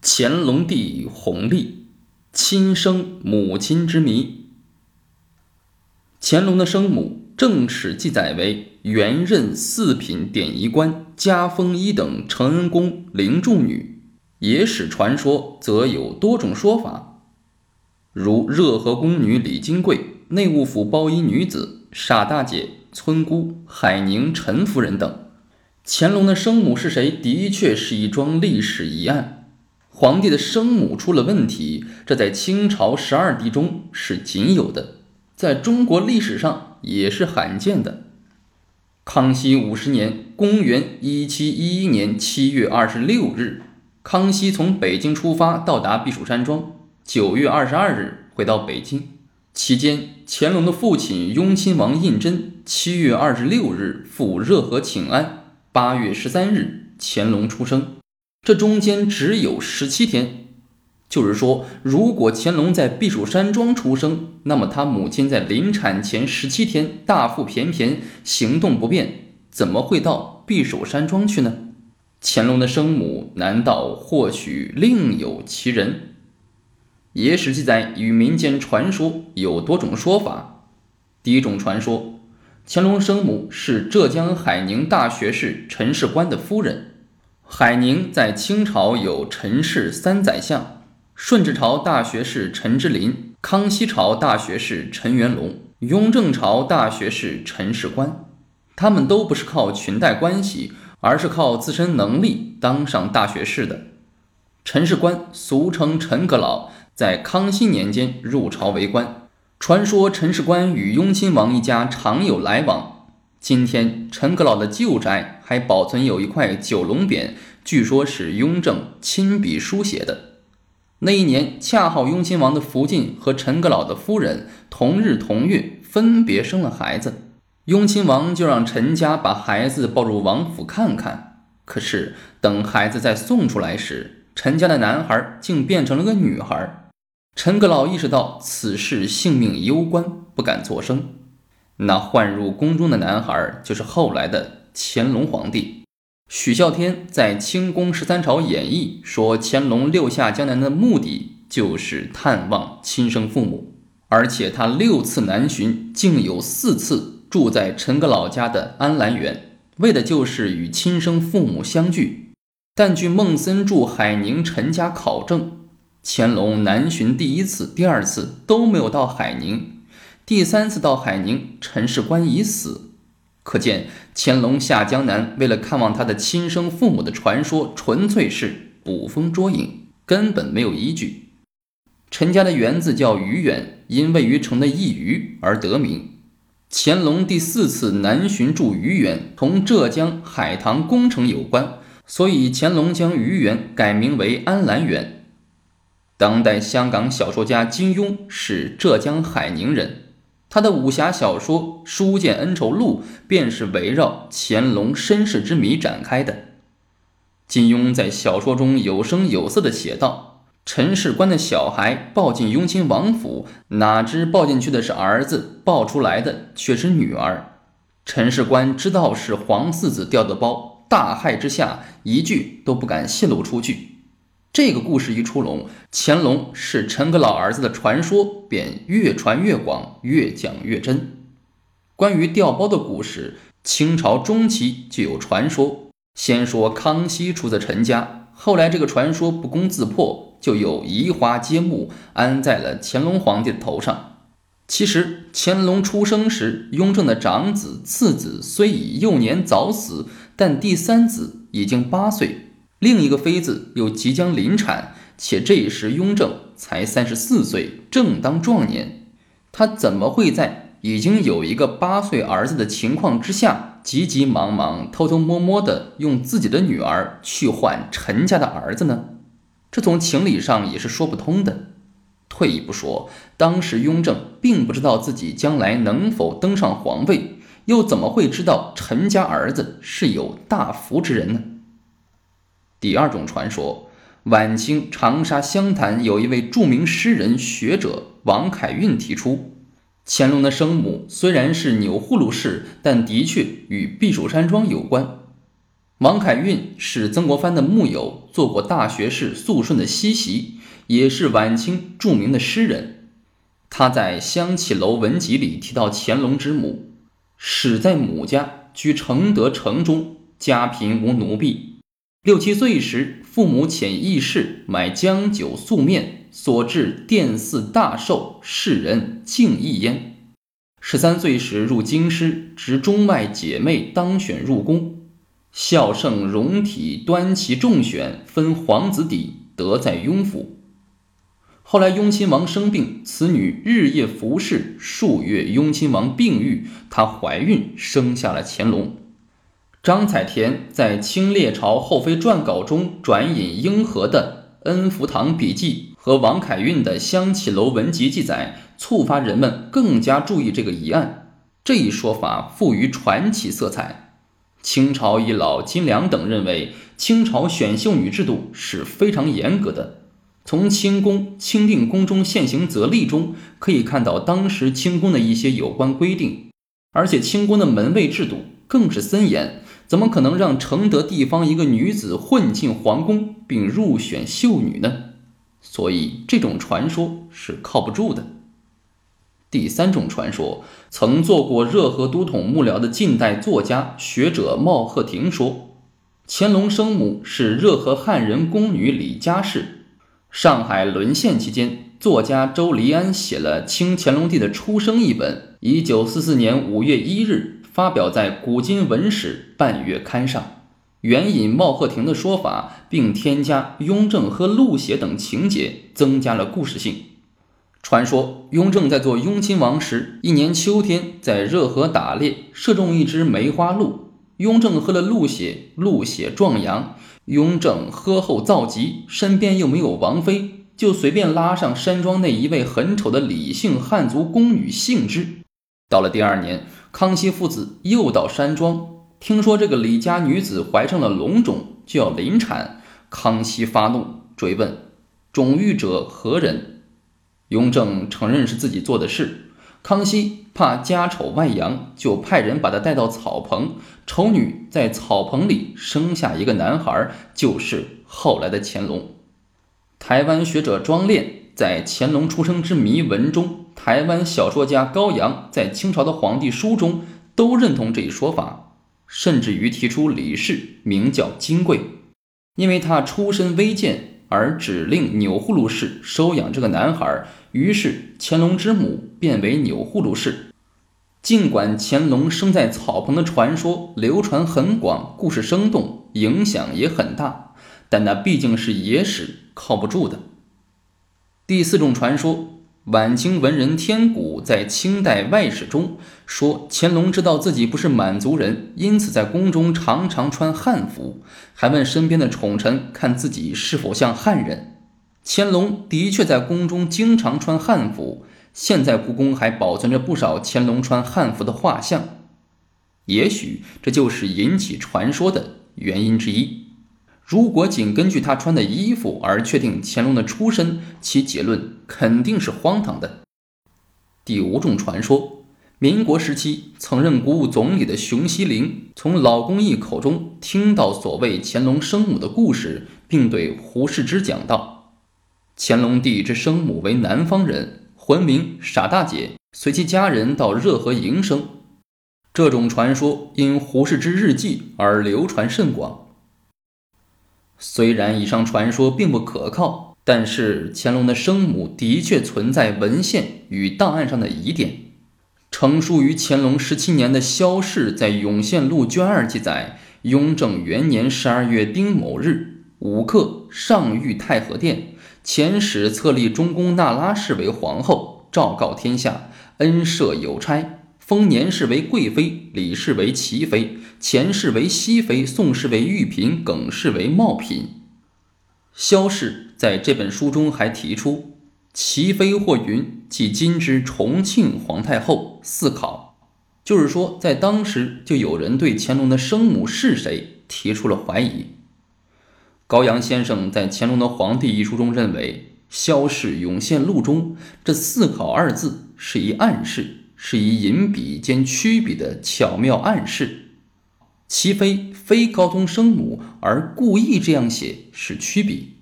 乾隆帝弘历，亲生母亲之谜。乾隆的生母，正史记载为原任四品典仪官、加封一等承恩宫灵柱女。野史传说则有多种说法，如热河宫女李金贵、内务府包衣女子傻大姐、村姑海宁陈夫人等。乾隆的生母是谁，的确是一桩历史疑案。皇帝的生母出了问题，这在清朝十二帝中是仅有的，在中国历史上也是罕见的。康熙五十年（公元一七一一年七月二十六日），康熙从北京出发，到达避暑山庄。九月二十二日回到北京，期间乾隆的父亲雍亲王胤禛七月二十六日赴热河请安，八月十三日乾隆出生。这中间只有十七天，就是说，如果乾隆在避暑山庄出生，那么他母亲在临产前十七天大腹便便，行动不便，怎么会到避暑山庄去呢？乾隆的生母难道或许另有其人？野史记载与民间传说有多种说法。第一种传说，乾隆生母是浙江海宁大学士陈世官的夫人。海宁在清朝有陈氏三宰相，顺治朝大学士陈之林，康熙朝大学士陈元龙，雍正朝大学士陈世官，他们都不是靠裙带关系，而是靠自身能力当上大学士的。陈世官俗称陈阁老，在康熙年间入朝为官，传说陈世官与雍亲王一家常有来往。今天陈阁老的旧宅还保存有一块九龙匾，据说是雍正亲笔书写的。那一年恰好雍亲王的福晋和陈阁老的夫人同日同月分别生了孩子，雍亲王就让陈家把孩子抱入王府看看。可是等孩子再送出来时，陈家的男孩竟变成了个女孩。陈阁老意识到此事性命攸关，不敢作声。那唤入宫中的男孩，就是后来的乾隆皇帝。许孝天在《清宫十三朝演义》说，乾隆六下江南的目的就是探望亲生父母，而且他六次南巡，竟有四次住在陈阁老家的安澜园，为的就是与亲生父母相聚。但据孟森著《海宁陈家考证》，乾隆南巡第一次、第二次都没有到海宁。第三次到海宁，陈世官已死，可见乾隆下江南为了看望他的亲生父母的传说，纯粹是捕风捉影，根本没有依据。陈家的园子叫鱼园，因位于城的一隅而得名。乾隆第四次南巡驻鱼园，同浙江海棠工程有关，所以乾隆将鱼园改名为安澜园。当代香港小说家金庸是浙江海宁人。他的武侠小说《书剑恩仇录》便是围绕乾隆身世之谜展开的。金庸在小说中有声有色地写道：“陈世官的小孩抱进雍亲王府，哪知抱进去的是儿子，抱出来的却是女儿。陈世官知道是皇四子掉的包，大骇之下，一句都不敢泄露出去。”这个故事一出笼，乾隆是陈阁老儿子的传说便越传越广，越讲越真。关于掉包的故事，清朝中期就有传说。先说康熙出自陈家，后来这个传说不攻自破，就有移花接木，安在了乾隆皇帝的头上。其实乾隆出生时，雍正的长子、次子虽已幼年早死，但第三子已经八岁。另一个妃子又即将临产，且这时雍正才三十四岁，正当壮年，他怎么会在已经有一个八岁儿子的情况之下，急急忙忙、偷偷摸摸的用自己的女儿去换陈家的儿子呢？这从情理上也是说不通的。退一步说，当时雍正并不知道自己将来能否登上皇位，又怎么会知道陈家儿子是有大福之人呢？第二种传说，晚清长沙湘潭有一位著名诗人学者王凯运提出，乾隆的生母虽然是钮祜禄氏，但的确与避暑山庄有关。王凯运是曾国藩的幕友，做过大学士肃顺的西席，也是晚清著名的诗人。他在《香绮楼文集》里提到乾隆之母，始在母家，居承德城中，家贫无奴婢。六七岁时，父母遣义士买姜酒素面，所至殿寺大寿，世人敬意焉。十三岁时入京师，执中外姐妹当选入宫。孝圣容体端齐重选，分皇子邸，得在雍府。后来雍亲王生病，此女日夜服侍，数月雍亲王病愈，她怀孕生下了乾隆。张彩田在《清列朝后妃传稿》中转引英和的《恩福堂笔记》和王凯运的《香绮楼文集》记载，触发人们更加注意这个疑案。这一说法富于传奇色彩。清朝遗老金良等认为，清朝选秀女制度是非常严格的。从清宫清定宫中现行则例中可以看到，当时清宫的一些有关规定。而且清宫的门卫制度更是森严，怎么可能让承德地方一个女子混进皇宫并入选秀女呢？所以这种传说是靠不住的。第三种传说，曾做过热河都统幕僚的近代作家学者茂鹤亭说，乾隆生母是热河汉人宫女李佳氏。上海沦陷期间，作家周黎安写了《清乾隆帝的出生》一本，一九四四年五月一日发表在《古今文史》半月刊上，援引茂鹤亭的说法，并添加雍正和陆写等情节，增加了故事性。传说雍正在做雍亲王时，一年秋天在热河打猎，射中一只梅花鹿。雍正喝了鹿血，鹿血壮阳。雍正喝后造疾，身边又没有王妃，就随便拉上山庄那一位很丑的李姓汉族宫女幸之。到了第二年，康熙父子又到山庄，听说这个李家女子怀上了龙种，就要临产。康熙发怒，追问：“种育者何人？”雍正承认是自己做的事，康熙怕家丑外扬，就派人把他带到草棚，丑女在草棚里生下一个男孩，就是后来的乾隆。台湾学者庄炼在《乾隆出生之谜》文中，台湾小说家高阳在《清朝的皇帝书》中都认同这一说法，甚至于提出李氏名叫金贵，因为他出身微贱。而指令钮祜禄氏收养这个男孩，于是乾隆之母变为钮祜禄氏。尽管乾隆生在草棚的传说流传很广，故事生动，影响也很大，但那毕竟是野史，靠不住的。第四种传说。晚清文人天古在清代外史中说，乾隆知道自己不是满族人，因此在宫中常常穿汉服，还问身边的宠臣看自己是否像汉人。乾隆的确在宫中经常穿汉服，现在故宫还保存着不少乾隆穿汉服的画像，也许这就是引起传说的原因之一。如果仅根据他穿的衣服而确定乾隆的出身，其结论肯定是荒唐的。第五种传说，民国时期曾任国务总理的熊希龄从老公义口中听到所谓乾隆生母的故事，并对胡适之讲道：“乾隆帝之生母为南方人，浑名傻大姐，随其家人到热河营生。”这种传说因胡适之日记而流传甚广。虽然以上传说并不可靠，但是乾隆的生母的确存在文献与档案上的疑点。成书于乾隆十七年的《萧氏在永献录卷二记载：雍正元年十二月丁某日，午刻上御太和殿，遣使册立中宫那拉氏为皇后，昭告天下，恩赦有差。封年氏为贵妃，李氏为齐妃，钱氏为熹妃，宋氏为玉嫔，耿氏为茂嫔。萧氏在这本书中还提出，齐妃或云即今之重庆皇太后。四考，就是说，在当时就有人对乾隆的生母是谁提出了怀疑。高阳先生在《乾隆的皇帝》一书中认为，《萧氏永献录》中这“四考”二字是一暗示。是以引笔兼曲笔的巧妙暗示。齐妃非高宗生母而故意这样写是曲笔，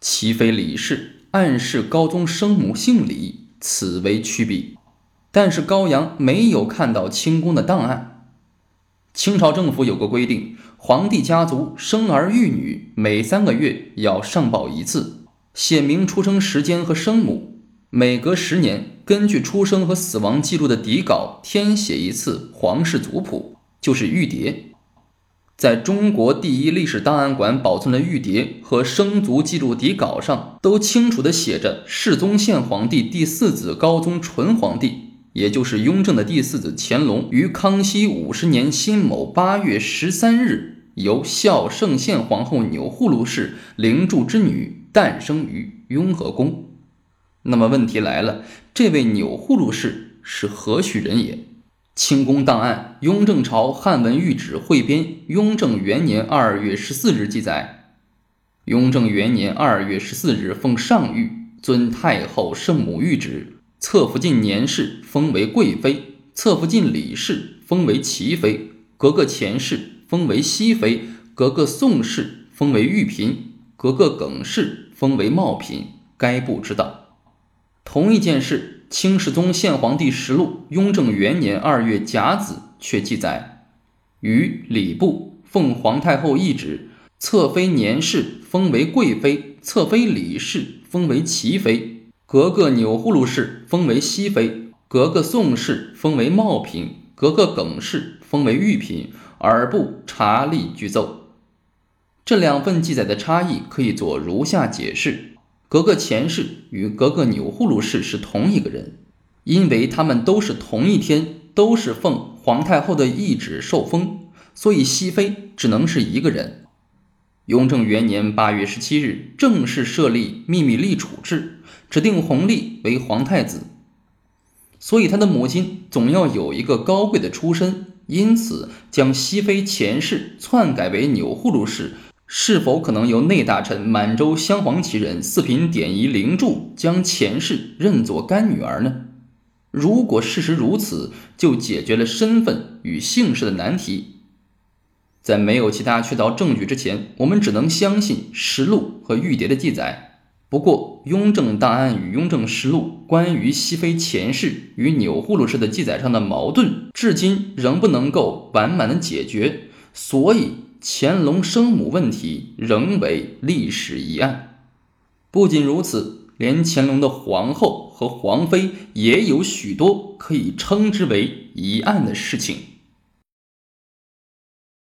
齐妃李氏暗示高宗生母姓李，此为曲笔。但是高阳没有看到清宫的档案。清朝政府有个规定，皇帝家族生儿育女每三个月要上报一次，写明出生时间和生母，每隔十年根据出生和死亡记录的底稿填写一次皇室族谱，就是玉牒。在中国第一历史档案馆保存的玉牒和生卒记录底稿上，都清楚地写着世宗宪皇帝第四子高宗纯皇帝，也就是雍正的第四子乾隆，于康熙五十年辛卯八月十三日，由孝圣宪皇后钮祜禄氏灵柱之女诞生于雍和宫。那么问题来了，这位钮祜禄氏是何许人也？清宫档案《雍正朝汉文谕旨汇编》雍正元年二月十四日记载：雍正元年二月十四日奉上谕，遵太后圣母谕旨，侧福晋年氏封为贵妃，侧福晋李氏封为齐妃，格格前氏封为熹妃，格格宋氏封为玉嫔，格格耿氏封为茂嫔。该不知道。同一件事。《清世宗宪皇帝实录》雍正元年二月甲子却记载：于礼部奉皇太后懿旨，侧妃年氏封为贵妃，侧妃李氏封为齐妃，格格钮祜禄氏封为熹妃，格格宋氏封为茂嫔，格格耿氏封为玉嫔，尔部查吏具奏。这两份记载的差异可以做如下解释。格格前世与格格钮祜禄氏是同一个人，因为他们都是同一天，都是奉皇太后的懿旨受封，所以熹妃只能是一个人。雍正元年八月十七日，正式设立秘密立储制，指定弘历为皇太子，所以他的母亲总要有一个高贵的出身，因此将熹妃前世篡改为钮祜禄氏。是否可能由内大臣满洲镶黄旗人四品典仪灵柱将前世认作干女儿呢？如果事实如此，就解决了身份与姓氏的难题。在没有其他确凿证据之前，我们只能相信实录和玉牒的记载。不过，雍正档案与雍正实录关于熹妃前世与钮祜禄氏的记载上的矛盾，至今仍不能够完满的解决，所以。乾隆生母问题仍为历史疑案。不仅如此，连乾隆的皇后和皇妃也有许多可以称之为疑案的事情。